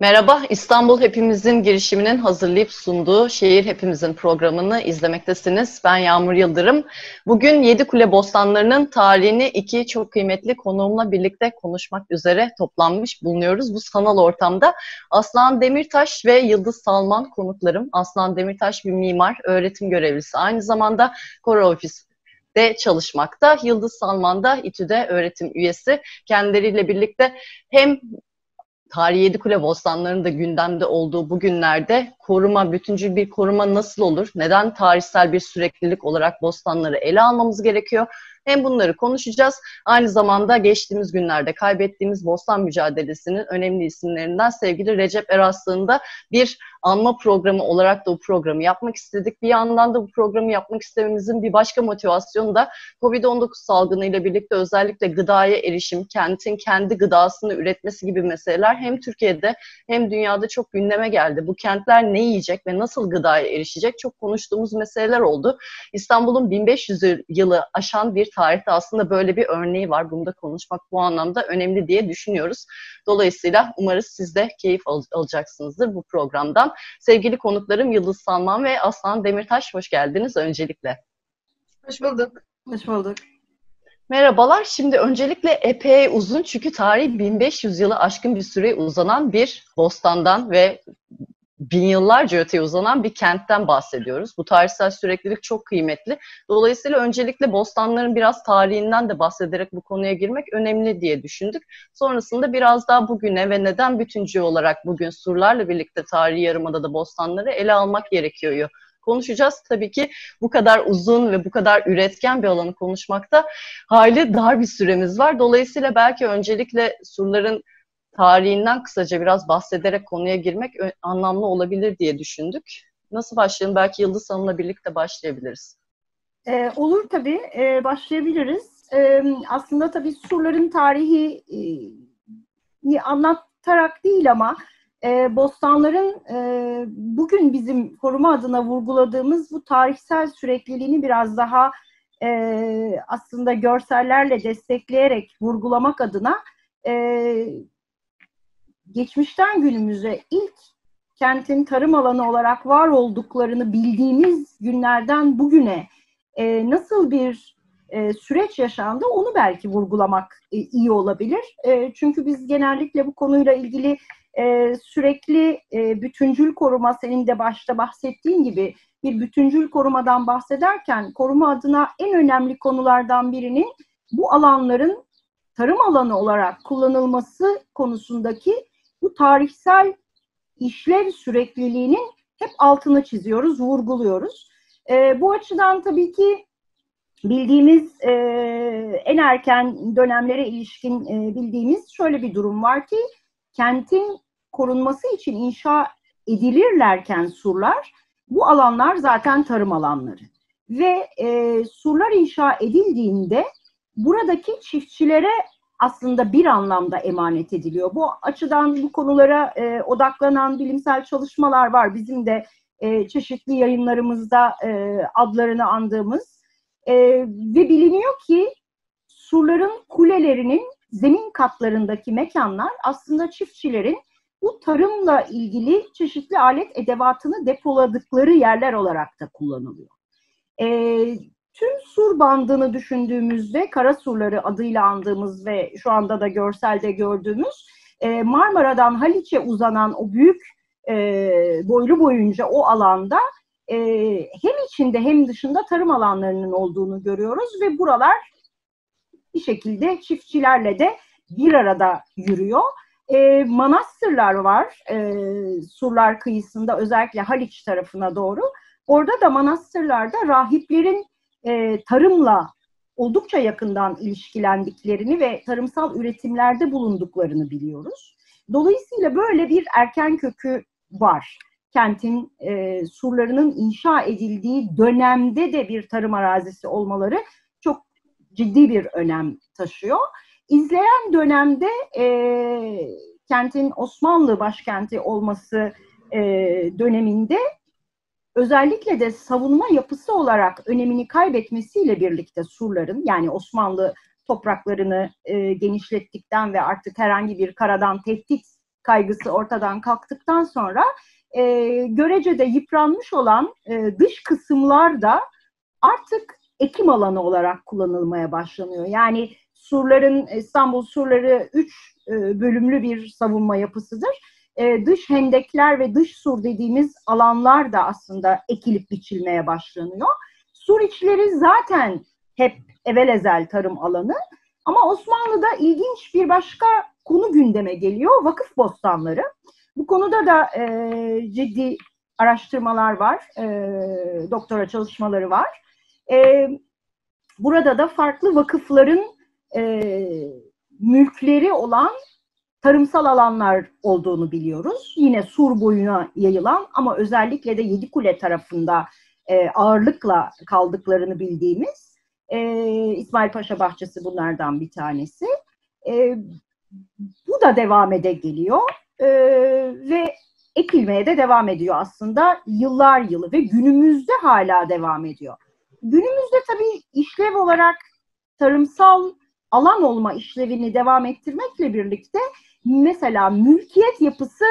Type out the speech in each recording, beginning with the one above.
Merhaba, İstanbul Hepimizin girişiminin hazırlayıp sunduğu Şehir Hepimizin programını izlemektesiniz. Ben Yağmur Yıldırım. Bugün Yedikule Bostanları'nın tarihini iki çok kıymetli konuğumla birlikte konuşmak üzere toplanmış bulunuyoruz. Bu sanal ortamda Aslan Demirtaş ve Yıldız Salman konuklarım. Aslan Demirtaş bir mimar, öğretim görevlisi. Aynı zamanda Koro Ofis de çalışmakta. Yıldız Salman da İTÜ'de öğretim üyesi. Kendileriyle birlikte hem Tarihi Yedikule Bostanları'nın da gündemde olduğu bu günlerde koruma, bütüncül bir koruma nasıl olur? Neden tarihsel bir süreklilik olarak bostanları ele almamız gerekiyor? Hem bunları konuşacağız. Aynı zamanda geçtiğimiz günlerde kaybettiğimiz Bostan mücadelesinin önemli isimlerinden sevgili Recep Eraslı'nın da bir anma programı olarak da bu programı yapmak istedik. Bir yandan da bu programı yapmak istememizin bir başka motivasyonu da COVID-19 salgını ile birlikte özellikle gıdaya erişim, kentin kendi gıdasını üretmesi gibi meseleler hem Türkiye'de hem dünyada çok gündeme geldi. Bu kentler ne yiyecek ve nasıl gıdaya erişecek çok konuştuğumuz meseleler oldu. İstanbul'un 1500 yılı aşan bir tarihte aslında böyle bir örneği var. Bunu da konuşmak bu anlamda önemli diye düşünüyoruz. Dolayısıyla umarız siz de keyif al- alacaksınızdır bu programdan. Sevgili konuklarım Yıldız Salman ve Aslan Demirtaş hoş geldiniz öncelikle. Hoş bulduk. Hoş bulduk. Merhabalar. Şimdi öncelikle epey uzun çünkü tarih 1500 yılı aşkın bir süre uzanan bir bostandan ve bin yıllarca öteye uzanan bir kentten bahsediyoruz. Bu tarihsel süreklilik çok kıymetli. Dolayısıyla öncelikle bostanların biraz tarihinden de bahsederek bu konuya girmek önemli diye düşündük. Sonrasında biraz daha bugüne ve neden bütüncü olarak bugün surlarla birlikte tarihi yarımadada bostanları ele almak gerekiyor konuşacağız. Tabii ki bu kadar uzun ve bu kadar üretken bir alanı konuşmakta hali dar bir süremiz var. Dolayısıyla belki öncelikle surların tarihinden kısaca biraz bahsederek konuya girmek anlamlı olabilir diye düşündük. Nasıl başlayalım? Belki Yıldız Hanım'la birlikte başlayabiliriz. Ee, olur tabii, ee, başlayabiliriz. Ee, aslında tabii surların tarihi e, anlatarak değil ama e, bostanların e, bugün bizim koruma adına vurguladığımız bu tarihsel sürekliliğini biraz daha e, aslında görsellerle destekleyerek vurgulamak adına e, geçmişten günümüze ilk kentin tarım alanı olarak var olduklarını bildiğimiz günlerden bugüne e, nasıl bir e, süreç yaşandı onu belki vurgulamak e, iyi olabilir. E, çünkü biz genellikle bu konuyla ilgili e, sürekli e, bütüncül koruma senin de başta bahsettiğin gibi bir bütüncül korumadan bahsederken koruma adına en önemli konulardan birinin bu alanların tarım alanı olarak kullanılması konusundaki bu tarihsel işlev sürekliliğinin hep altını çiziyoruz, vurguluyoruz. E, bu açıdan tabii ki bildiğimiz e, en erken dönemlere ilişkin e, bildiğimiz şöyle bir durum var ki kentin korunması için inşa edilirlerken surlar bu alanlar zaten tarım alanları ve e, surlar inşa edildiğinde buradaki çiftçilere aslında bir anlamda emanet ediliyor. Bu açıdan bu konulara e, odaklanan bilimsel çalışmalar var. Bizim de e, çeşitli yayınlarımızda e, adlarını andığımız e, ve biliniyor ki surların kulelerinin zemin katlarındaki mekanlar aslında çiftçilerin bu tarımla ilgili çeşitli alet edevatını depoladıkları yerler olarak da kullanılıyor. E, tüm sur bandını düşündüğümüzde kara surları adıyla andığımız ve şu anda da görselde gördüğümüz e, Marmara'dan Haliç'e uzanan o büyük e, boylu boyunca o alanda e, hem içinde hem dışında tarım alanlarının olduğunu görüyoruz ve buralar bir şekilde çiftçilerle de bir arada yürüyor. E, manastırlar var e, surlar kıyısında özellikle Haliç tarafına doğru. Orada da manastırlarda rahiplerin e, tarımla oldukça yakından ilişkilendiklerini ve tarımsal üretimlerde bulunduklarını biliyoruz. Dolayısıyla böyle bir erken kökü var. Kentin e, surlarının inşa edildiği dönemde de bir tarım arazisi olmaları çok ciddi bir önem taşıyor. İzleyen dönemde e, kentin Osmanlı başkenti olması e, döneminde özellikle de savunma yapısı olarak önemini kaybetmesiyle birlikte surların yani Osmanlı topraklarını e, genişlettikten ve artık herhangi bir karadan tehdit kaygısı ortadan kalktıktan sonra e, görecede yıpranmış olan e, dış kısımlar da artık ekim alanı olarak kullanılmaya başlanıyor. Yani surların İstanbul surları üç e, bölümlü bir savunma yapısıdır. E, dış hendekler ve dış sur dediğimiz alanlar da aslında ekilip biçilmeye başlanıyor. Sur içleri zaten hep evvel tarım alanı. Ama Osmanlı'da ilginç bir başka konu gündeme geliyor. Vakıf bostanları. Bu konuda da e, ciddi araştırmalar var. E, doktora çalışmaları var. E, burada da farklı vakıfların e, mülkleri olan tarımsal alanlar olduğunu biliyoruz. Yine sur boyuna yayılan ama özellikle de Yedikule tarafında e, ağırlıkla kaldıklarını bildiğimiz e, İsmail Paşa Bahçesi bunlardan bir tanesi. E, bu da devam ede geliyor e, ve ekilmeye de devam ediyor aslında yıllar yılı ve günümüzde hala devam ediyor. Günümüzde tabii işlev olarak tarımsal alan olma işlevini devam ettirmekle birlikte mesela mülkiyet yapısı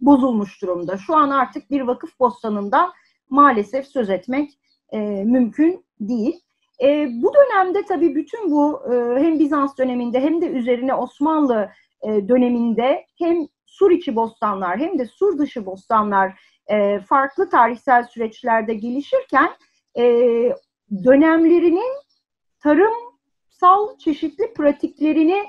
bozulmuş durumda. Şu an artık bir vakıf bostanından maalesef söz etmek e, mümkün değil. E, bu dönemde tabii bütün bu e, hem Bizans döneminde hem de üzerine Osmanlı e, döneminde hem sur içi bostanlar hem de sur dışı bostanlar e, farklı tarihsel süreçlerde gelişirken e, dönemlerinin tarımsal çeşitli pratiklerini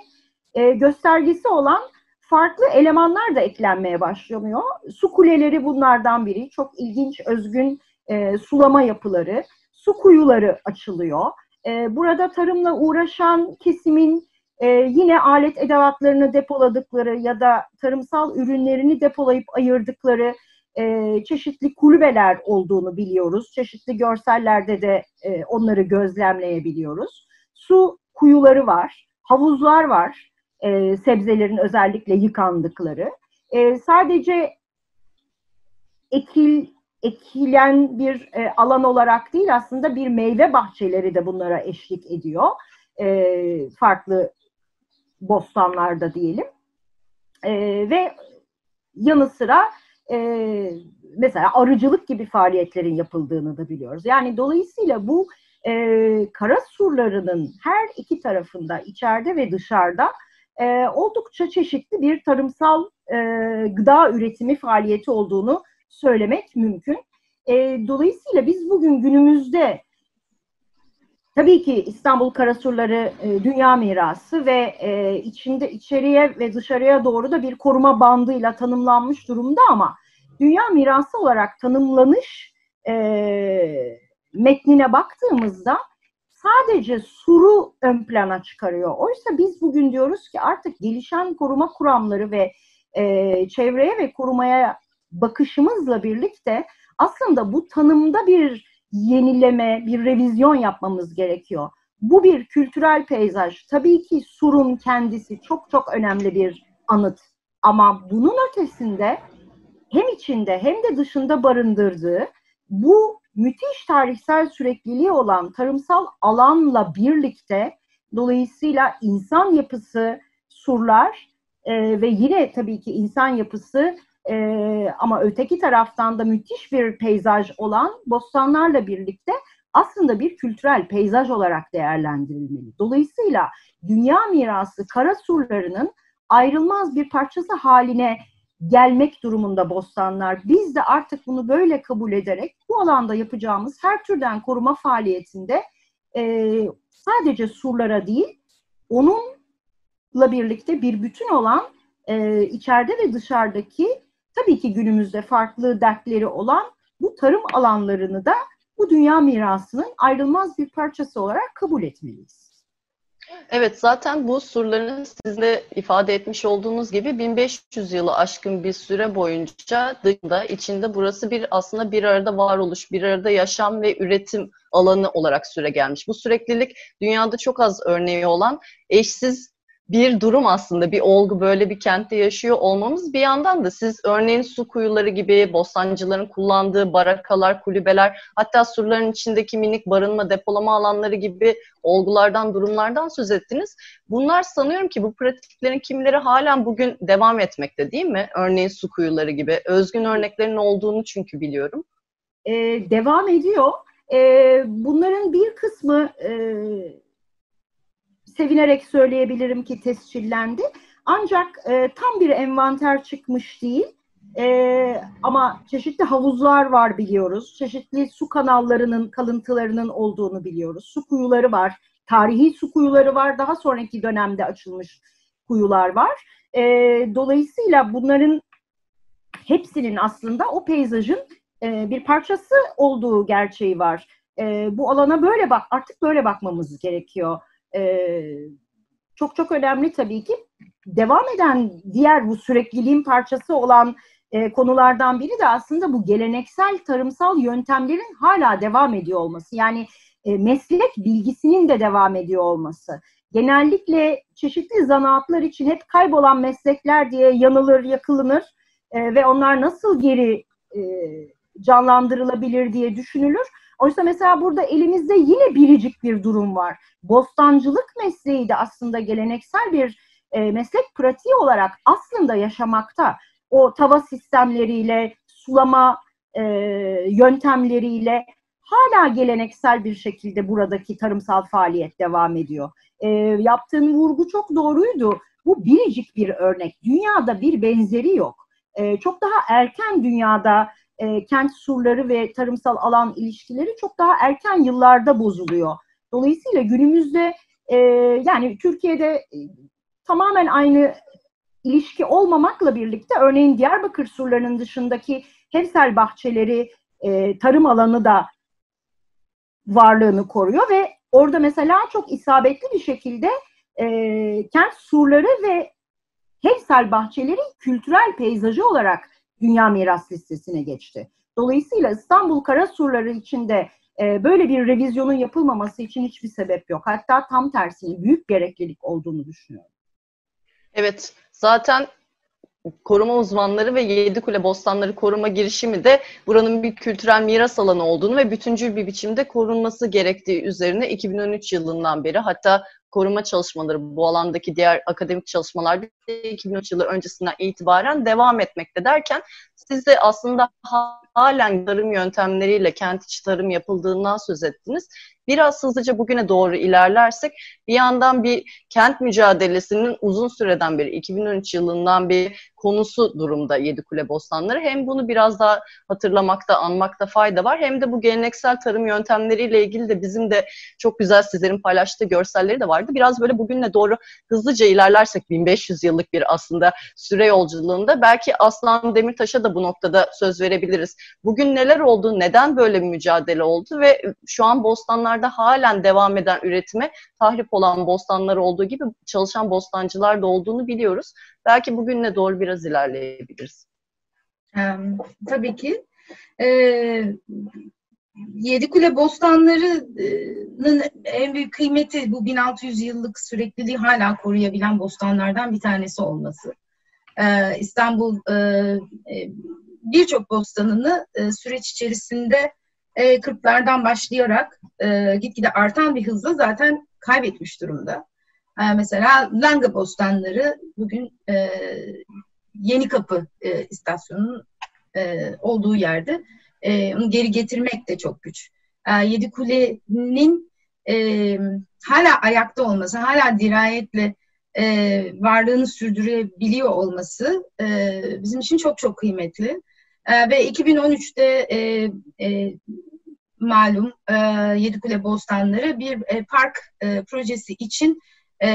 e, göstergesi olan farklı elemanlar da eklenmeye başlanıyor. Su kuleleri bunlardan biri. Çok ilginç, özgün e, sulama yapıları. Su kuyuları açılıyor. E, burada tarımla uğraşan kesimin e, yine alet edevatlarını depoladıkları ya da tarımsal ürünlerini depolayıp ayırdıkları e, çeşitli kulübeler olduğunu biliyoruz. Çeşitli görsellerde de e, onları gözlemleyebiliyoruz. Su kuyuları var, havuzlar var, e, sebzelerin özellikle yıkandıkları. E, sadece ekil ekilen bir e, alan olarak değil aslında bir meyve bahçeleri de bunlara eşlik ediyor. E, farklı bostanlarda diyelim. E, ve yanı sıra e, mesela arıcılık gibi faaliyetlerin yapıldığını da biliyoruz. Yani dolayısıyla bu e, kara surlarının her iki tarafında içeride ve dışarıda e, oldukça çeşitli bir tarımsal e, gıda üretimi faaliyeti olduğunu söylemek mümkün. E, dolayısıyla biz bugün günümüzde tabii ki İstanbul Karasurları e, dünya mirası ve e, içinde içeriye ve dışarıya doğru da bir koruma bandıyla tanımlanmış durumda ama dünya mirası olarak tanımlanış e, metnine baktığımızda sadece suru ön plana çıkarıyor. Oysa biz bugün diyoruz ki artık gelişen koruma kuramları ve e, çevreye ve korumaya bakışımızla birlikte aslında bu tanımda bir yenileme, bir revizyon yapmamız gerekiyor. Bu bir kültürel peyzaj. Tabii ki surun kendisi çok çok önemli bir anıt. Ama bunun ötesinde hem içinde hem de dışında barındırdığı bu müthiş tarihsel sürekliliği olan tarımsal alanla birlikte dolayısıyla insan yapısı, surlar e, ve yine tabii ki insan yapısı e, ama öteki taraftan da müthiş bir peyzaj olan bostanlarla birlikte aslında bir kültürel peyzaj olarak değerlendirilmeli. Dolayısıyla dünya mirası kara surlarının ayrılmaz bir parçası haline gelmek durumunda bostanlar. Biz de artık bunu böyle kabul ederek bu alanda yapacağımız her türden koruma faaliyetinde e, sadece surlara değil, onunla birlikte bir bütün olan e, içeride ve dışarıdaki tabii ki günümüzde farklı dertleri olan bu tarım alanlarını da bu dünya mirasının ayrılmaz bir parçası olarak kabul etmeliyiz. Evet zaten bu surların sizin de ifade etmiş olduğunuz gibi 1500 yılı aşkın bir süre boyunca dışında içinde burası bir aslında bir arada varoluş, bir arada yaşam ve üretim alanı olarak süre gelmiş. Bu süreklilik dünyada çok az örneği olan eşsiz bir durum aslında, bir olgu böyle bir kentte yaşıyor olmamız. Bir yandan da siz örneğin su kuyuları gibi, bostancıların kullandığı barakalar, kulübeler, hatta surların içindeki minik barınma, depolama alanları gibi olgulardan, durumlardan söz ettiniz. Bunlar sanıyorum ki bu pratiklerin kimileri halen bugün devam etmekte değil mi? Örneğin su kuyuları gibi. Özgün örneklerin olduğunu çünkü biliyorum. Ee, devam ediyor. Ee, bunların bir kısmı e, sevinerek söyleyebilirim ki tescillendi. Ancak e, tam bir envanter çıkmış değil. E, ama çeşitli havuzlar var biliyoruz. Çeşitli su kanallarının kalıntılarının olduğunu biliyoruz. Su kuyuları var. Tarihi su kuyuları var. Daha sonraki dönemde açılmış kuyular var. E, dolayısıyla bunların hepsinin aslında o peyzajın e, bir parçası olduğu gerçeği var. E, bu alana böyle bak artık böyle bakmamız gerekiyor e, çok çok önemli tabii ki. Devam eden diğer bu sürekliliğin parçası olan e, konulardan biri de aslında bu geleneksel tarımsal yöntemlerin hala devam ediyor olması. Yani e, meslek bilgisinin de devam ediyor olması. Genellikle çeşitli zanaatlar için hep kaybolan meslekler diye yanılır, yakılınır e, ve onlar nasıl geri e, canlandırılabilir diye düşünülür. Oysa mesela burada elimizde yine biricik bir durum var. Bostancılık mesleği de aslında geleneksel bir e, meslek pratiği olarak aslında yaşamakta. O tava sistemleriyle, sulama e, yöntemleriyle hala geleneksel bir şekilde buradaki tarımsal faaliyet devam ediyor. E, yaptığın vurgu çok doğruydu. Bu biricik bir örnek. Dünyada bir benzeri yok. E, çok daha erken dünyada e, kent surları ve tarımsal alan ilişkileri çok daha erken yıllarda bozuluyor. Dolayısıyla günümüzde e, yani Türkiye'de e, tamamen aynı ilişki olmamakla birlikte örneğin Diyarbakır surlarının dışındaki Hevsel bahçeleri e, tarım alanı da varlığını koruyor ve orada mesela çok isabetli bir şekilde e, kent surları ve Hevsel bahçeleri kültürel peyzajı olarak Dünya Miras Listesi'ne geçti. Dolayısıyla İstanbul Karasurları içinde e, böyle bir revizyonun yapılmaması için hiçbir sebep yok. Hatta tam tersine büyük gereklilik olduğunu düşünüyorum. Evet, zaten koruma uzmanları ve Yedikule Bostanları koruma girişimi de buranın bir kültürel miras alanı olduğunu ve bütüncül bir biçimde korunması gerektiği üzerine 2013 yılından beri hatta koruma çalışmaları bu alandaki diğer akademik çalışmalar 2003 yılı öncesinden itibaren devam etmekte derken siz de aslında halen tarım yöntemleriyle kent içi tarım yapıldığından söz ettiniz. Biraz hızlıca bugüne doğru ilerlersek bir yandan bir kent mücadelesinin uzun süreden beri 2013 yılından bir konusu durumda Yedikule Bostanları. Hem bunu biraz daha hatırlamakta, anmakta fayda var. Hem de bu geleneksel tarım yöntemleriyle ilgili de bizim de çok güzel sizlerin paylaştığı görselleri de vardı. Biraz böyle bugüne doğru hızlıca ilerlersek 1500 yıllık bir aslında süre yolculuğunda belki Aslan Demirtaş'a da bu noktada söz verebiliriz. Bugün neler oldu, neden böyle bir mücadele oldu ve şu an bostanlarda halen devam eden üretime tahrip olan bostanlar olduğu gibi çalışan bostancılar da olduğunu biliyoruz. Belki bugünle doğru biraz ilerleyebiliriz. Tabii ki. Ee, Yedikule bostanlarının en büyük kıymeti bu 1600 yıllık sürekliliği hala koruyabilen bostanlardan bir tanesi olması. Ee, İstanbul e, e birçok bostanını e, süreç içerisinde e, 40'lardan başlayarak e, gitgide artan bir hızla zaten kaybetmiş durumda. E, mesela Langa bostanları bugün e, Yeni Kapı e, istasyonunun e, olduğu yerde e, onu geri getirmek de çok güç. E, Yedi Kule'nin e, hala ayakta olması, hala dirayetle e, varlığını sürdürebiliyor olması e, bizim için çok çok kıymetli. E, ve 2013'te e, e, malum e, Yedikule Bostanları bir e, park e, projesi için e,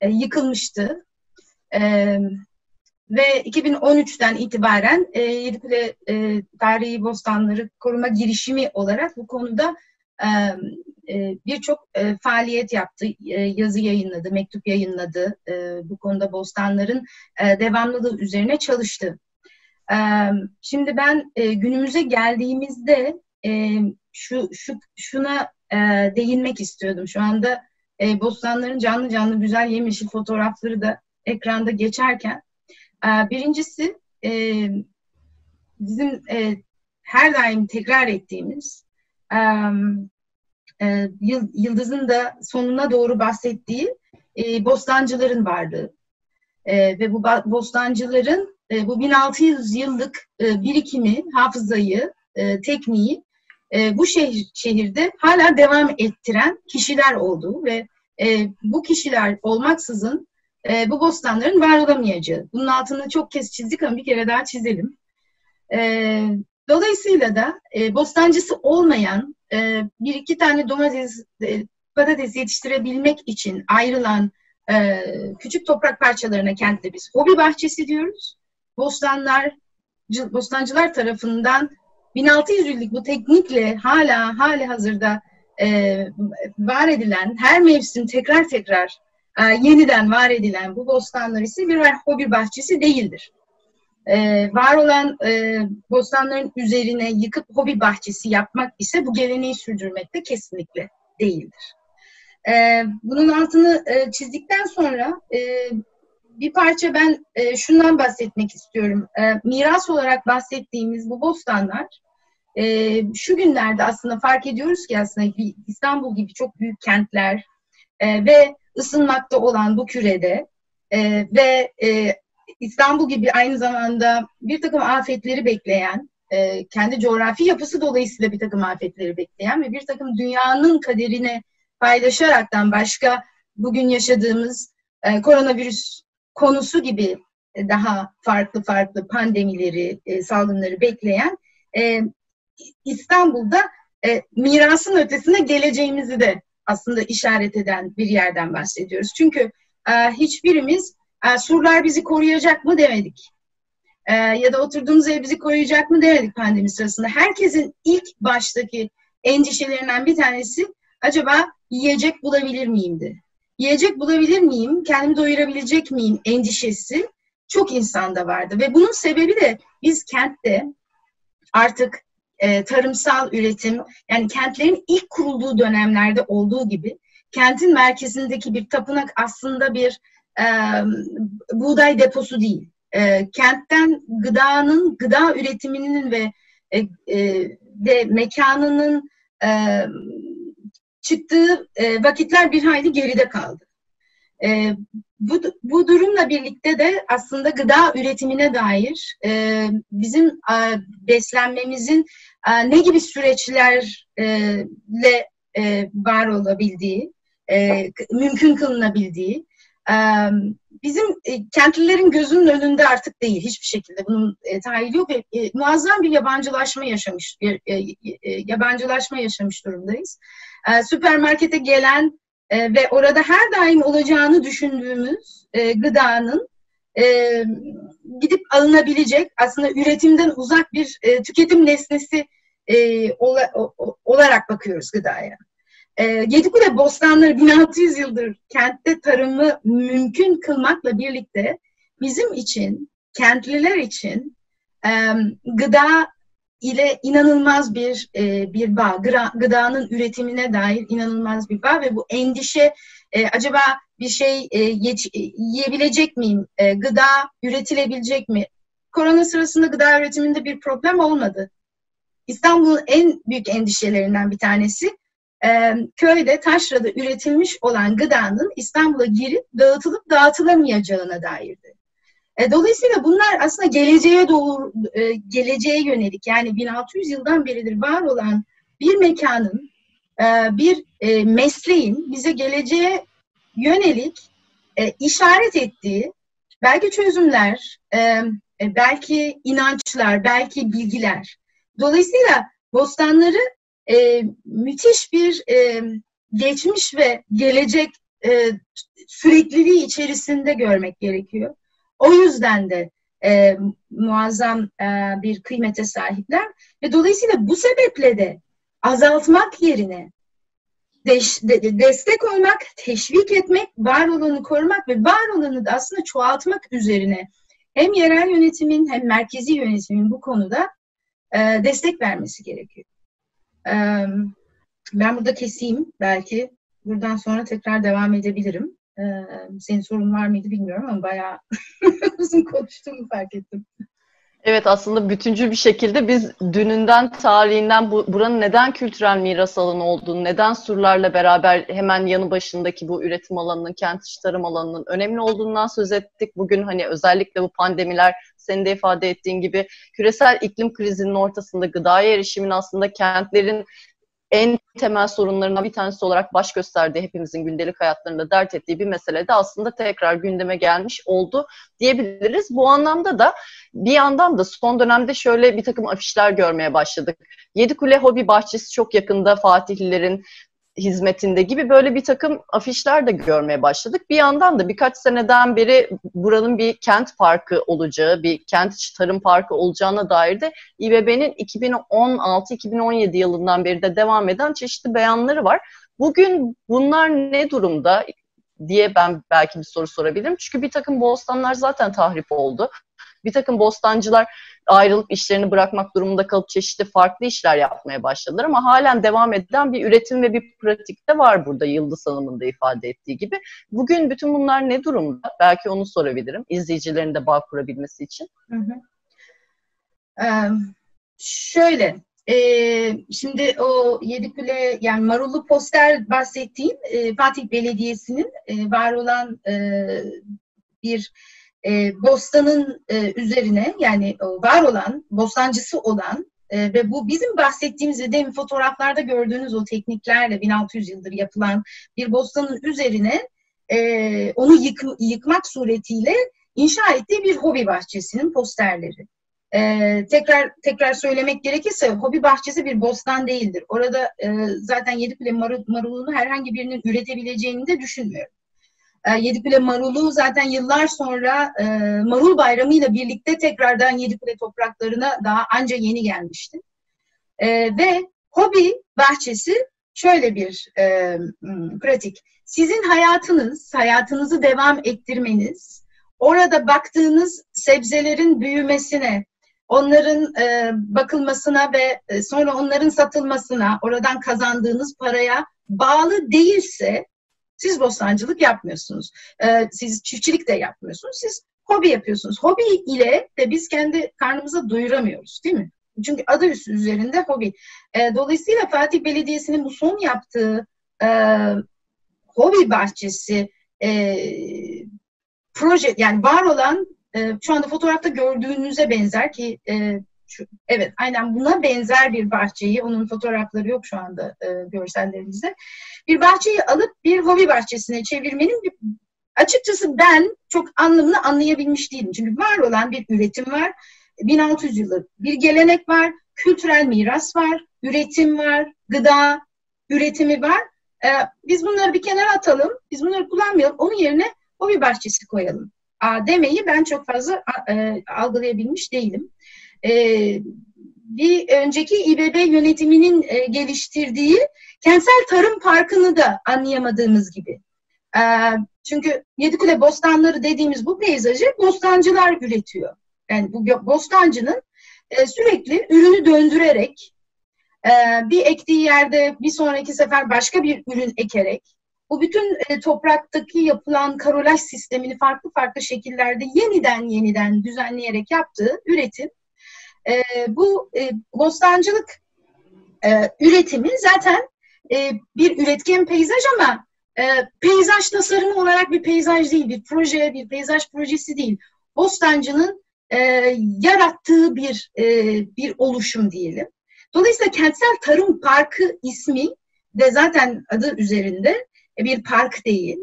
e, yıkılmıştı. E, ve 2013'ten itibaren e, Yedikule e, Tarihi Bostanları Koruma Girişimi olarak bu konuda e, e, birçok e, faaliyet yaptı. E, yazı yayınladı, mektup yayınladı. E, bu konuda bostanların e, devamlılığı üzerine çalıştı. Şimdi ben günümüze geldiğimizde şu, şu şuna değinmek istiyordum. Şu anda bostanların canlı canlı güzel yemyeşil fotoğrafları da ekranda geçerken birincisi bizim her daim tekrar ettiğimiz Yıldız'ın da sonuna doğru bahsettiği bostancıların varlığı ve bu bostancıların e, bu 1600 yıllık e, birikimi, hafızayı, e, tekniği e, bu şehir, şehirde hala devam ettiren kişiler olduğu ve e, bu kişiler olmaksızın e, bu bostanların var olamayacağı. Bunun altını çok kez çizdik ama bir kere daha çizelim. E, dolayısıyla da e, bostancısı olmayan e, bir iki tane domates, e, patates yetiştirebilmek için ayrılan e, küçük toprak parçalarına kentte biz hobi bahçesi diyoruz. Bostanlar, bostancılar tarafından 1600 yıllık bu teknikle hala hali hazırda e, var edilen, her mevsim tekrar tekrar e, yeniden var edilen bu bostanlar ise bir hobi bahçesi değildir. E, var olan e, bostanların üzerine yıkıp hobi bahçesi yapmak ise bu geleneği sürdürmekte kesinlikle değildir. E, bunun altını e, çizdikten sonra e, bir parça ben e, şundan bahsetmek istiyorum. E, miras olarak bahsettiğimiz bu bostanlar e, şu günlerde aslında fark ediyoruz ki aslında İstanbul gibi çok büyük kentler e, ve ısınmakta olan bu kürede e, ve e, İstanbul gibi aynı zamanda bir takım afetleri bekleyen, e, kendi coğrafi yapısı dolayısıyla bir takım afetleri bekleyen ve bir takım dünyanın kaderine paylaşaraktan başka bugün yaşadığımız e, koronavirüs konusu gibi daha farklı farklı pandemileri, e, salgınları bekleyen e, İstanbul'da e, mirasın ötesine geleceğimizi de aslında işaret eden bir yerden bahsediyoruz. Çünkü e, hiçbirimiz e, surlar bizi koruyacak mı demedik. E, ya da oturduğumuz ev bizi koruyacak mı demedik pandemi sırasında. Herkesin ilk baştaki endişelerinden bir tanesi acaba yiyecek bulabilir miyimdi? Yiyecek bulabilir miyim? Kendimi doyurabilecek miyim? Endişesi çok insanda vardı. Ve bunun sebebi de biz kentte artık e, tarımsal üretim yani kentlerin ilk kurulduğu dönemlerde olduğu gibi kentin merkezindeki bir tapınak aslında bir e, buğday deposu değil. E, kentten gıdanın, gıda üretiminin ve e, e, ve mekanının e, çıktığı e, vakitler bir hayli geride kaldı. E, bu, bu durumla birlikte de aslında gıda üretimine dair e, bizim e, beslenmemizin e, ne gibi süreçlerle e, var olabildiği, e, mümkün kılınabildiği, e, bizim e, kentlilerin gözünün önünde artık değil hiçbir şekilde bunun e, tahayyülü yok ve e, muazzam bir yabancılaşma yaşamış, bir, e, e, yabancılaşma yaşamış durumdayız. E, süpermarkete gelen e, ve orada her daim olacağını düşündüğümüz e, gıdanın e, gidip alınabilecek aslında üretimden uzak bir e, tüketim nesnesi e, ola, o, olarak bakıyoruz gıdaya. E, Yedikule bostanları 1600 yıldır kentte tarımı mümkün kılmakla birlikte bizim için, kentliler için e, gıda ile inanılmaz bir e, bir bağ, gıdanın üretimine dair inanılmaz bir bağ ve bu endişe e, acaba bir şey e, yeç, e, yiyebilecek miyim, e, gıda üretilebilecek mi? Korona sırasında gıda üretiminde bir problem olmadı. İstanbul'un en büyük endişelerinden bir tanesi e, köyde taşrada üretilmiş olan gıdanın İstanbul'a girip dağıtılıp dağıtılamayacağına dairdi. E, dolayısıyla bunlar aslında geleceğe doğru, e, geleceğe yönelik yani 1600 yıldan beridir var olan bir mekanın, e, bir mesleğin bize geleceğe yönelik işaret ettiği belki çözümler, belki inançlar, belki bilgiler. Dolayısıyla bostanları e, müthiş bir e, geçmiş ve gelecek e, sürekliliği içerisinde görmek gerekiyor. O yüzden de e, muazzam e, bir kıymete sahipler ve dolayısıyla bu sebeple de azaltmak yerine deş, de, destek olmak, teşvik etmek, var olanı korumak ve var olanı da aslında çoğaltmak üzerine hem yerel yönetimin hem merkezi yönetimin bu konuda e, destek vermesi gerekiyor. Ben burada keseyim belki buradan sonra tekrar devam edebilirim. Senin sorun var mıydı bilmiyorum ama bayağı uzun konuştuğumu fark ettim. Evet aslında bütüncül bir şekilde biz dününden, tarihinden bu, buranın neden kültürel miras alanı olduğunu, neden surlarla beraber hemen yanı başındaki bu üretim alanının, kent içi tarım alanının önemli olduğundan söz ettik. Bugün hani özellikle bu pandemiler senin de ifade ettiğin gibi küresel iklim krizinin ortasında gıdaya erişimin aslında kentlerin en temel sorunlarından bir tanesi olarak baş gösterdiği hepimizin gündelik hayatlarında dert ettiği bir mesele de aslında tekrar gündeme gelmiş oldu diyebiliriz. Bu anlamda da bir yandan da son dönemde şöyle bir takım afişler görmeye başladık. Yedikule Hobi Bahçesi çok yakında Fatihlilerin hizmetinde gibi böyle bir takım afişler de görmeye başladık. Bir yandan da birkaç seneden beri buranın bir kent parkı olacağı, bir kent tarım parkı olacağına dair de İBB'nin 2016-2017 yılından beri de devam eden çeşitli beyanları var. Bugün bunlar ne durumda diye ben belki bir soru sorabilirim. Çünkü bir takım bostanlar zaten tahrip oldu. Bir takım bostancılar ayrılıp işlerini bırakmak durumunda kalıp çeşitli farklı işler yapmaya başladılar ama halen devam eden bir üretim ve bir pratik de var burada Yıldız Hanım'ın da ifade ettiği gibi. Bugün bütün bunlar ne durumda? Belki onu sorabilirim izleyicilerin de bağ kurabilmesi için. Hı hı. Ee, şöyle, e, şimdi o Yedikule yani Marullu poster bahsettiğim e, Fatih Belediyesi'nin e, var olan e, bir e, bostanın e, üzerine yani var olan, bostancısı olan e, ve bu bizim bahsettiğimiz ve demin fotoğraflarda gördüğünüz o tekniklerle 1600 yıldır yapılan bir bostanın üzerine e, onu yık, yıkmak suretiyle inşa ettiği bir hobi bahçesinin posterleri. Ee, tekrar tekrar söylemek gerekirse hobi bahçesi bir bostan değildir. Orada e, zaten Yedikule marul, marulunu herhangi birinin üretebileceğini de düşünmüyorum. E, Yedikule marulu zaten yıllar sonra e, Marul Bayramı ile birlikte tekrardan Yedikule topraklarına daha anca yeni gelmişti. E, ve hobi bahçesi şöyle bir e, pratik. Sizin hayatınız, hayatınızı devam ettirmeniz, orada baktığınız sebzelerin büyümesine, onların e, bakılmasına ve e, sonra onların satılmasına, oradan kazandığınız paraya bağlı değilse siz bostancılık yapmıyorsunuz. E, siz çiftçilik de yapmıyorsunuz. Siz hobi yapıyorsunuz. Hobi ile de biz kendi karnımıza doyuramıyoruz değil mi? Çünkü adı üstü üzerinde hobi. E, dolayısıyla Fatih Belediyesi'nin bu son yaptığı e, hobi bahçesi e, proje yani var olan e, şu anda fotoğrafta gördüğünüze benzer ki e, şu, evet aynen buna benzer bir bahçeyi, onun fotoğrafları yok şu anda e, görsellerimizde. Bir bahçeyi alıp bir hobi bahçesine çevirmenin bir, açıkçası ben çok anlamını anlayabilmiş değilim. Çünkü var olan bir üretim var. 1600 yıllık bir gelenek var, kültürel miras var, üretim var, gıda üretimi var. Ee, biz bunları bir kenara atalım, biz bunları kullanmayalım, onun yerine hobi bahçesi koyalım. Aa, demeyi ben çok fazla e, algılayabilmiş değilim bir önceki İBB yönetiminin e, geliştirdiği kentsel tarım parkını da anlayamadığımız gibi. E, çünkü Yedikule Bostanları dediğimiz bu peyzajı bostancılar üretiyor. Yani bu bostancının e, sürekli ürünü döndürerek e, bir ektiği yerde bir sonraki sefer başka bir ürün ekerek bu bütün topraktaki yapılan karolaj sistemini farklı farklı şekillerde yeniden yeniden düzenleyerek yaptığı üretim e, bu e, bostancılık e, üretimi zaten e, bir üretken peyzaj ama e, peyzaj tasarımı olarak bir peyzaj değil, bir proje, bir peyzaj projesi değil. Bostancının e, yarattığı bir e, bir oluşum diyelim. Dolayısıyla kentsel tarım parkı ismi de zaten adı üzerinde bir park değil.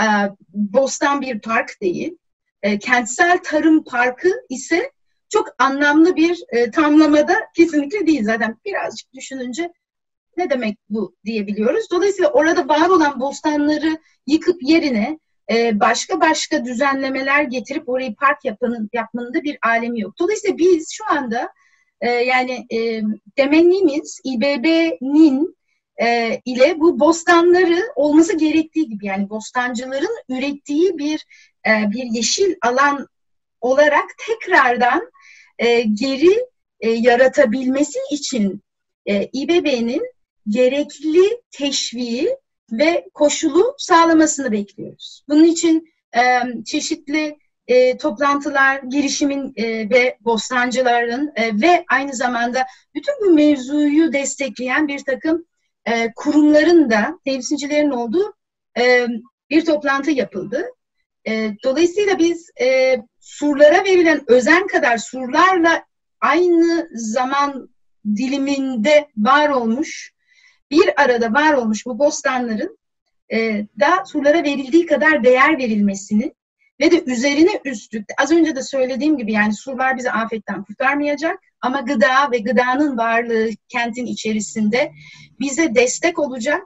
E, bostan bir park değil. E, kentsel tarım parkı ise çok anlamlı bir e, tamlamada kesinlikle değil zaten. Birazcık düşününce ne demek bu diyebiliyoruz. Dolayısıyla orada var olan bostanları yıkıp yerine e, başka başka düzenlemeler getirip orayı park yapmanın, yapmanın da bir alemi yok. Dolayısıyla biz şu anda e, yani e, temennimiz İBB'nin e, ile bu bostanları olması gerektiği gibi yani bostancıların ürettiği bir e, bir yeşil alan olarak tekrardan e, geri e, yaratabilmesi için e, İBB'nin gerekli teşviği ve koşulu sağlamasını bekliyoruz. Bunun için e, çeşitli e, toplantılar, girişimin e, ve bostancıların e, ve aynı zamanda bütün bu mevzuyu destekleyen bir takım e, kurumların da temsilcilerin olduğu e, bir toplantı yapıldı. E, dolayısıyla biz e, surlara verilen özen kadar surlarla aynı zaman diliminde var olmuş, bir arada var olmuş bu bostanların e, da surlara verildiği kadar değer verilmesini ve de üzerine üstlük az önce de söylediğim gibi yani surlar bizi afetten kurtarmayacak ama gıda ve gıdanın varlığı kentin içerisinde bize destek olacak.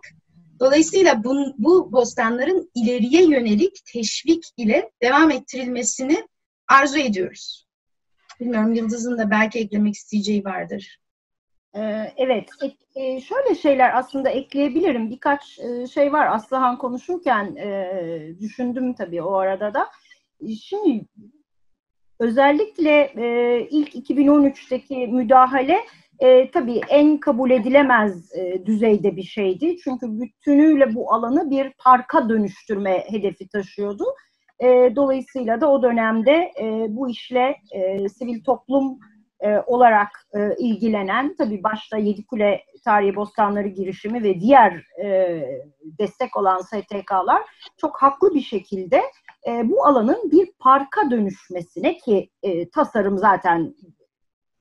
Dolayısıyla bu, bu bostanların ileriye yönelik teşvik ile devam ettirilmesini arzu ediyoruz. Bilmiyorum Yıldız'ın da belki eklemek isteyeceği vardır. Ee, evet, e, şöyle şeyler aslında ekleyebilirim. Birkaç e, şey var Aslıhan konuşurken e, düşündüm tabii o arada da. Şimdi özellikle ilk 2013'teki müdahale tabii en kabul edilemez düzeyde bir şeydi. Çünkü bütünüyle bu alanı bir parka dönüştürme hedefi taşıyordu. Dolayısıyla da o dönemde bu işle sivil toplum e, olarak e, ilgilenen tabii başta Yedikule Tarihi Bostanları girişimi ve diğer e, destek olan STK'lar çok haklı bir şekilde e, bu alanın bir parka dönüşmesine ki e, tasarım zaten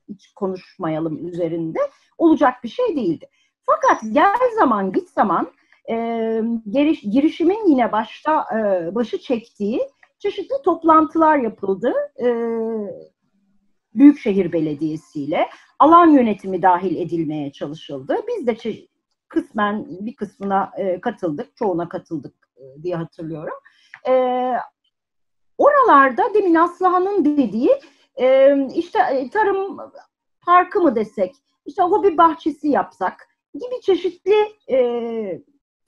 hiç konuşmayalım üzerinde olacak bir şey değildi. Fakat gel zaman git zaman e, giriş, girişimin yine başta e, başı çektiği çeşitli toplantılar yapıldı. E, Büyükşehir Belediyesi ile alan yönetimi dahil edilmeye çalışıldı. Biz de kısmen bir kısmına e, katıldık, çoğuna katıldık e, diye hatırlıyorum. E, oralarda demin Aslıhan'ın dediği e, işte tarım parkı mı desek, işte hobi bahçesi yapsak gibi çeşitli e,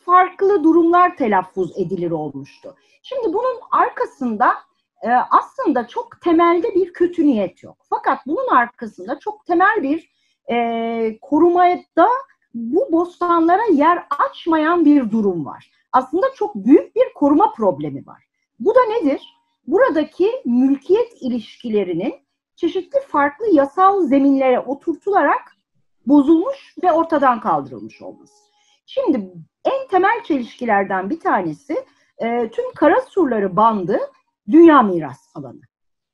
farklı durumlar telaffuz edilir olmuştu. Şimdi bunun arkasında e, aslında çok temelde bir kötü niyet yok. Fakat bunun arkasında çok temel bir e, korumada bu bostanlara yer açmayan bir durum var. Aslında çok büyük bir koruma problemi var. Bu da nedir? Buradaki mülkiyet ilişkilerinin çeşitli farklı yasal zeminlere oturtularak bozulmuş ve ortadan kaldırılmış olması. Şimdi en temel çelişkilerden bir tanesi e, tüm kara surları bandı dünya miras alanı.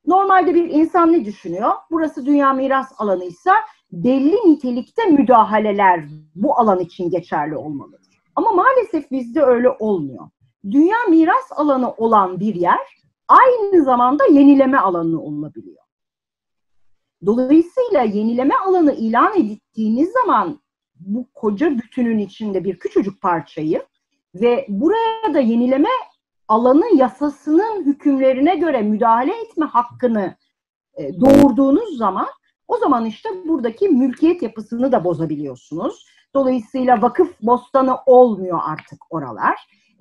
Normalde bir insan ne düşünüyor? Burası dünya miras alanıysa belli nitelikte müdahaleler bu alan için geçerli olmalıdır. Ama maalesef bizde öyle olmuyor. Dünya miras alanı olan bir yer aynı zamanda yenileme alanı olabiliyor. Dolayısıyla yenileme alanı ilan edildiğiniz zaman bu koca bütünün içinde bir küçücük parçayı ve buraya da yenileme alanın yasasının hükümlerine göre müdahale etme hakkını e, doğurduğunuz zaman o zaman işte buradaki mülkiyet yapısını da bozabiliyorsunuz. Dolayısıyla vakıf bostanı olmuyor artık oralar.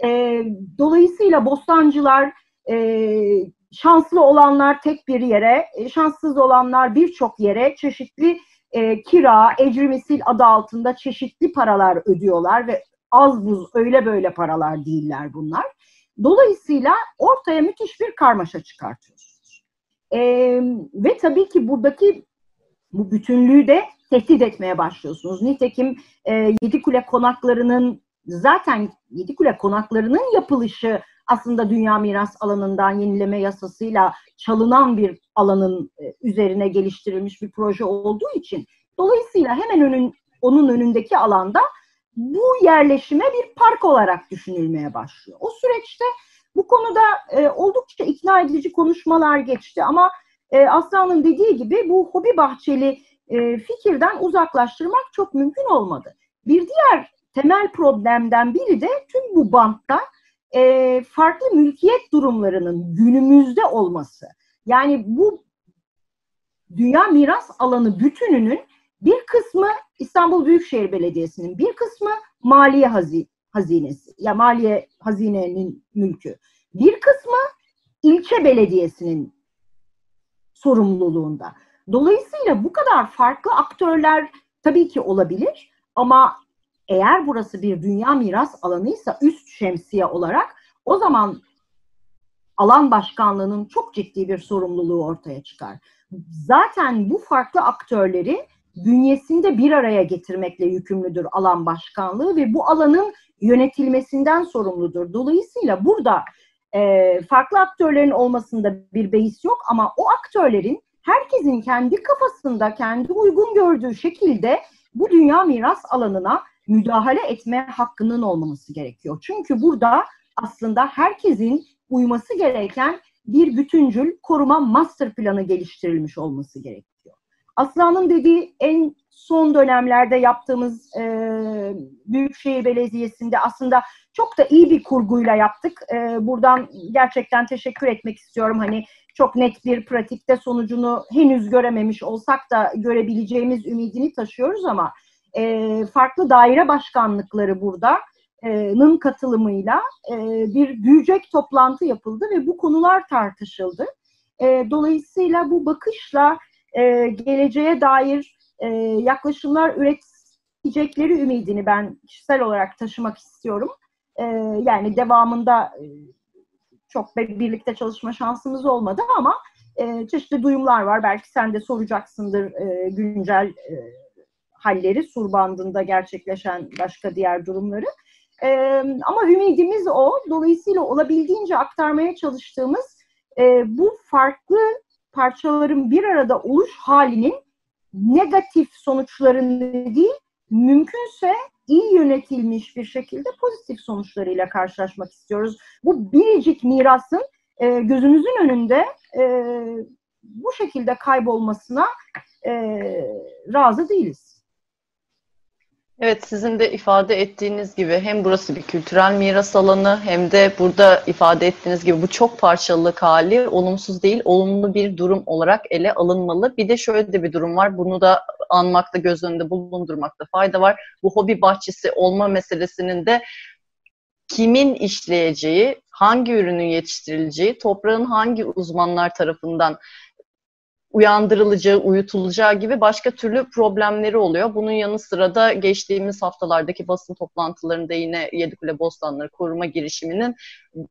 E, dolayısıyla bostancılar e, şanslı olanlar tek bir yere, şanssız olanlar birçok yere çeşitli e, kira, ecrimisil adı altında çeşitli paralar ödüyorlar ve az buz öyle böyle paralar değiller bunlar. Dolayısıyla ortaya müthiş bir karmaşa çıkartıyorsunuz. E, ve tabii ki buradaki bu bütünlüğü de tehdit etmeye başlıyorsunuz. Nitekim e, Yedikule konaklarının zaten Yedikule konaklarının yapılışı aslında dünya miras alanından yenileme yasasıyla çalınan bir alanın e, üzerine geliştirilmiş bir proje olduğu için dolayısıyla hemen önün, onun önündeki alanda bu yerleşime bir park olarak düşünülmeye başlıyor. O süreçte bu konuda e, oldukça ikna edici konuşmalar geçti ama e, Aslan'ın dediği gibi bu hobi bahçeli e, fikirden uzaklaştırmak çok mümkün olmadı. Bir diğer temel problemden biri de tüm bu bantta e, farklı mülkiyet durumlarının günümüzde olması. Yani bu dünya miras alanı bütününün bir kısmı İstanbul Büyükşehir Belediyesi'nin, bir kısmı Maliye Hazinesi, ya Maliye Hazine'nin mülkü. Bir kısmı ilçe belediyesinin sorumluluğunda. Dolayısıyla bu kadar farklı aktörler tabii ki olabilir ama eğer burası bir dünya miras alanıysa üst şemsiye olarak o zaman alan başkanlığının çok ciddi bir sorumluluğu ortaya çıkar. Zaten bu farklı aktörleri bünyesinde bir araya getirmekle yükümlüdür alan başkanlığı ve bu alanın yönetilmesinden sorumludur. Dolayısıyla burada e, farklı aktörlerin olmasında bir beis yok ama o aktörlerin herkesin kendi kafasında, kendi uygun gördüğü şekilde bu dünya miras alanına müdahale etme hakkının olmaması gerekiyor. Çünkü burada aslında herkesin uyması gereken bir bütüncül koruma master planı geliştirilmiş olması gerekiyor. Aslan'ın dediği en son dönemlerde yaptığımız e, Büyükşehir Belediyesi'nde aslında çok da iyi bir kurguyla yaptık. E, buradan gerçekten teşekkür etmek istiyorum. Hani çok net bir pratikte sonucunu henüz görememiş olsak da görebileceğimiz ümidini taşıyoruz ama e, farklı daire başkanlıkları burada nın katılımıyla e, bir büyüyecek toplantı yapıldı ve bu konular tartışıldı. E, dolayısıyla bu bakışla e, geleceğe dair yaklaşımlar üretecekleri ümidini ben kişisel olarak taşımak istiyorum. Yani devamında çok birlikte çalışma şansımız olmadı ama çeşitli duyumlar var. Belki sen de soracaksındır güncel halleri, sur bandında gerçekleşen başka diğer durumları. E, ama ümidimiz o. Dolayısıyla olabildiğince aktarmaya çalıştığımız e, bu farklı parçaların bir arada oluş halinin negatif sonuçlarını değil, mümkünse iyi yönetilmiş bir şekilde pozitif sonuçlarıyla karşılaşmak istiyoruz. Bu biricik mirasın e, gözümüzün önünde e, bu şekilde kaybolmasına e, razı değiliz. Evet sizin de ifade ettiğiniz gibi hem burası bir kültürel miras alanı hem de burada ifade ettiğiniz gibi bu çok parçalılık hali olumsuz değil, olumlu bir durum olarak ele alınmalı. Bir de şöyle de bir durum var. Bunu da anmakta, göz önünde bulundurmakta fayda var. Bu hobi bahçesi olma meselesinin de kimin işleyeceği, hangi ürünün yetiştirileceği, toprağın hangi uzmanlar tarafından uyandırılacağı, uyutulacağı gibi başka türlü problemleri oluyor. Bunun yanı sıra da geçtiğimiz haftalardaki basın toplantılarında yine Yedikule Bostanları koruma girişiminin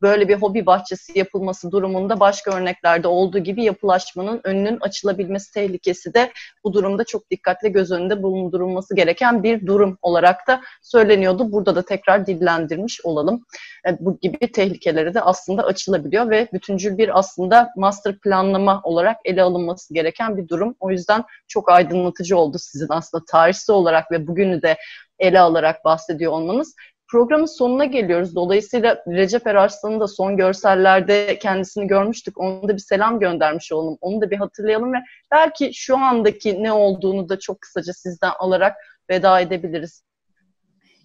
böyle bir hobi bahçesi yapılması durumunda başka örneklerde olduğu gibi yapılaşmanın önünün açılabilmesi tehlikesi de bu durumda çok dikkatle göz önünde bulundurulması gereken bir durum olarak da söyleniyordu. Burada da tekrar dillendirmiş olalım. Yani bu gibi tehlikeleri de aslında açılabiliyor ve bütüncül bir aslında master planlama olarak ele alınması gereken bir durum. O yüzden çok aydınlatıcı oldu sizin aslında tarihsel olarak ve bugünü de ele alarak bahsediyor olmanız. Programın sonuna geliyoruz. Dolayısıyla Recep Erarslan'ın da son görsellerde kendisini görmüştük. Onu da bir selam göndermiş olalım. Onu da bir hatırlayalım ve belki şu andaki ne olduğunu da çok kısaca sizden alarak veda edebiliriz.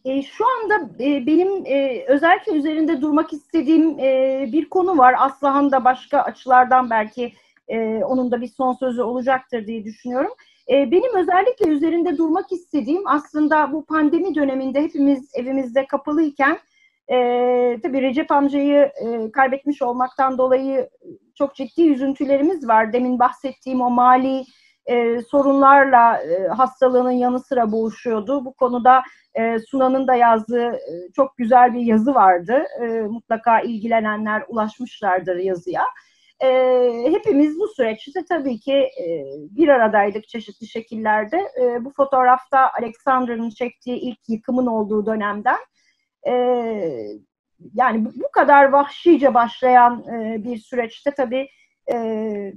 E, şu anda e, benim e, özellikle üzerinde durmak istediğim e, bir konu var. Aslıhan da başka açılardan belki e, onun da bir son sözü olacaktır diye düşünüyorum. E, benim özellikle üzerinde durmak istediğim aslında bu pandemi döneminde hepimiz evimizde kapalıyken e, tabii Recep amcayı e, kaybetmiş olmaktan dolayı çok ciddi üzüntülerimiz var. Demin bahsettiğim o mali e, sorunlarla e, hastalığının yanı sıra boğuşuyordu. Bu konuda Sunan'ın da yazdığı çok güzel bir yazı vardı. Mutlaka ilgilenenler ulaşmışlardır yazıya e, hepimiz bu süreçte tabii ki e, bir aradaydık çeşitli şekillerde. E, bu fotoğrafta Alexander'ın çektiği ilk yıkımın olduğu dönemden e, yani bu, bu kadar vahşice başlayan e, bir süreçte tabii e,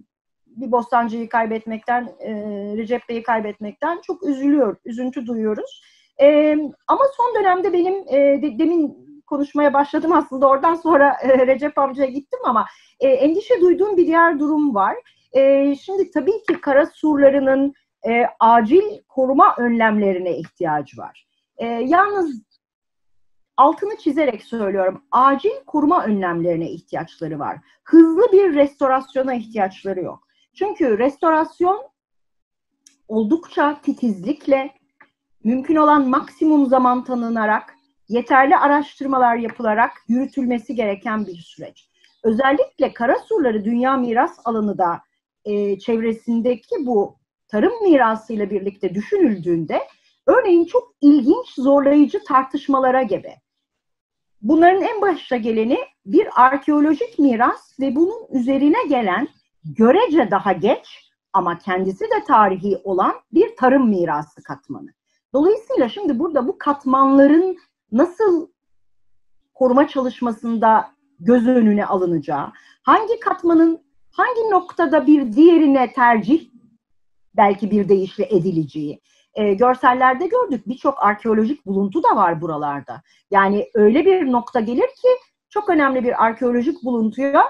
bir Bostancı'yı kaybetmekten, e, Recep Bey'i kaybetmekten çok üzülüyor, üzüntü duyuyoruz. E, ama son dönemde benim e, de, demin konuşmaya başladım aslında oradan sonra e, Recep amcaya gittim ama e, endişe duyduğum bir diğer durum var. E, şimdi tabii ki kara surlarının e, acil koruma önlemlerine ihtiyacı var. Yalnız altını çizerek söylüyorum. Acil koruma önlemlerine ihtiyaçları var. Hızlı bir restorasyona ihtiyaçları yok. Çünkü restorasyon oldukça titizlikle, mümkün olan maksimum zaman tanınarak, yeterli araştırmalar yapılarak yürütülmesi gereken bir süreç özellikle Karasurları Dünya Miras Alanı da e, çevresindeki bu tarım mirasıyla birlikte düşünüldüğünde Örneğin çok ilginç, zorlayıcı tartışmalara gebe. Bunların en başta geleni bir arkeolojik miras ve bunun üzerine gelen görece daha geç ama kendisi de tarihi olan bir tarım mirası katmanı. Dolayısıyla şimdi burada bu katmanların nasıl koruma çalışmasında göz önüne alınacağı, hangi katmanın hangi noktada bir diğerine tercih belki bir deyişle edileceği. E, görsellerde gördük birçok arkeolojik buluntu da var buralarda. Yani öyle bir nokta gelir ki çok önemli bir arkeolojik buluntuya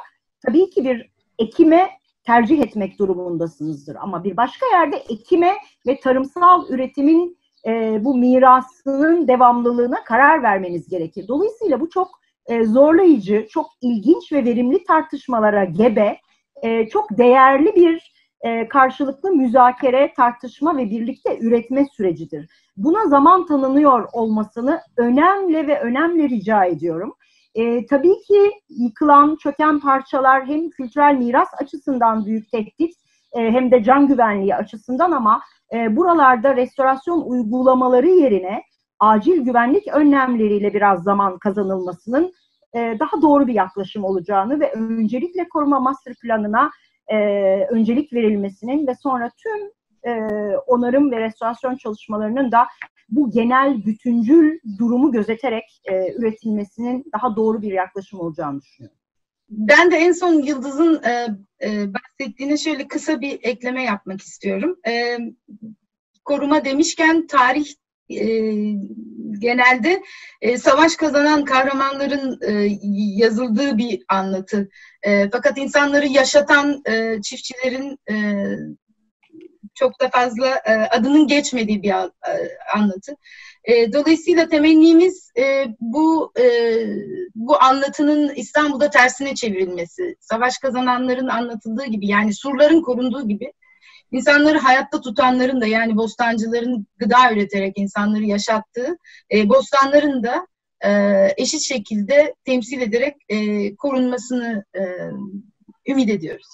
tabii ki bir ekime tercih etmek durumundasınızdır. Ama bir başka yerde ekime ve tarımsal üretimin e, bu mirasının devamlılığına karar vermeniz gerekir. Dolayısıyla bu çok e, zorlayıcı, çok ilginç ve verimli tartışmalara gebe, e, çok değerli bir e, karşılıklı müzakere, tartışma ve birlikte üretme sürecidir. Buna zaman tanınıyor olmasını önemli ve önemli rica ediyorum. E, tabii ki yıkılan, çöken parçalar hem kültürel miras açısından büyük tehdit hem de can güvenliği açısından ama e, buralarda restorasyon uygulamaları yerine acil güvenlik önlemleriyle biraz zaman kazanılmasının e, daha doğru bir yaklaşım olacağını ve öncelikle koruma master planına e, öncelik verilmesinin ve sonra tüm e, onarım ve restorasyon çalışmalarının da bu genel bütüncül durumu gözeterek e, üretilmesinin daha doğru bir yaklaşım olacağını düşünüyorum. Ben de en son Yıldız'ın e, e, bahsettiğine şöyle kısa bir ekleme yapmak istiyorum. E, koruma demişken tarih e, genelde e, savaş kazanan kahramanların e, yazıldığı bir anlatı. E, fakat insanları yaşatan e, çiftçilerin e, çok da fazla e, adının geçmediği bir e, anlatı. E, dolayısıyla temennimiz e, bu e, bu anlatının İstanbul'da tersine çevrilmesi. Savaş kazananların anlatıldığı gibi yani surların korunduğu gibi insanları hayatta tutanların da yani bostancıların gıda üreterek insanları yaşattığı e, bostanların da e, eşit şekilde temsil ederek e, korunmasını e, ümit ediyoruz.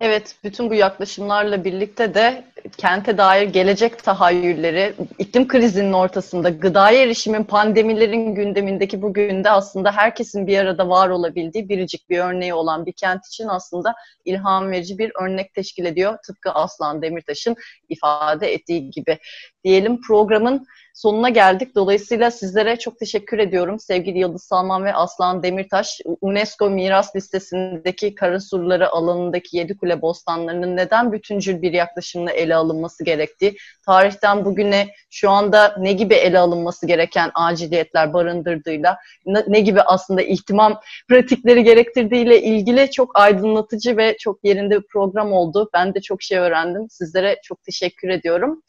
Evet, bütün bu yaklaşımlarla birlikte de kente dair gelecek tahayyülleri, iklim krizinin ortasında, gıdaya erişimin, pandemilerin gündemindeki bugün de aslında herkesin bir arada var olabildiği biricik bir örneği olan bir kent için aslında ilham verici bir örnek teşkil ediyor. Tıpkı Aslan Demirtaş'ın ifade ettiği gibi. Diyelim programın sonuna geldik. Dolayısıyla sizlere çok teşekkür ediyorum. Sevgili Yıldız Salman ve Aslan Demirtaş, UNESCO miras listesindeki Karasurları alanındaki Yedikule bostanlarının neden bütüncül bir yaklaşımla ele alınması gerektiği, tarihten bugüne şu anda ne gibi ele alınması gereken aciliyetler barındırdığıyla, ne gibi aslında ihtimam pratikleri gerektirdiğiyle ilgili çok aydınlatıcı ve çok yerinde bir program oldu. Ben de çok şey öğrendim. Sizlere çok teşekkür ediyorum.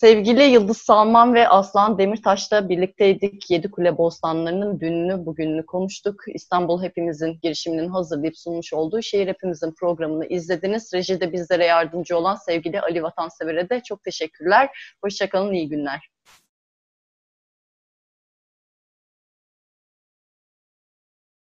Sevgili Yıldız Salman ve Aslan Demirtaş'la birlikteydik. Yedi Kule Bostanları'nın dününü, bugününü konuştuk. İstanbul Hepimizin girişiminin hazırlayıp sunmuş olduğu Şehir Hepimizin programını izlediniz. Rejide bizlere yardımcı olan sevgili Ali Vatansever'e de çok teşekkürler. Hoşçakalın, iyi günler.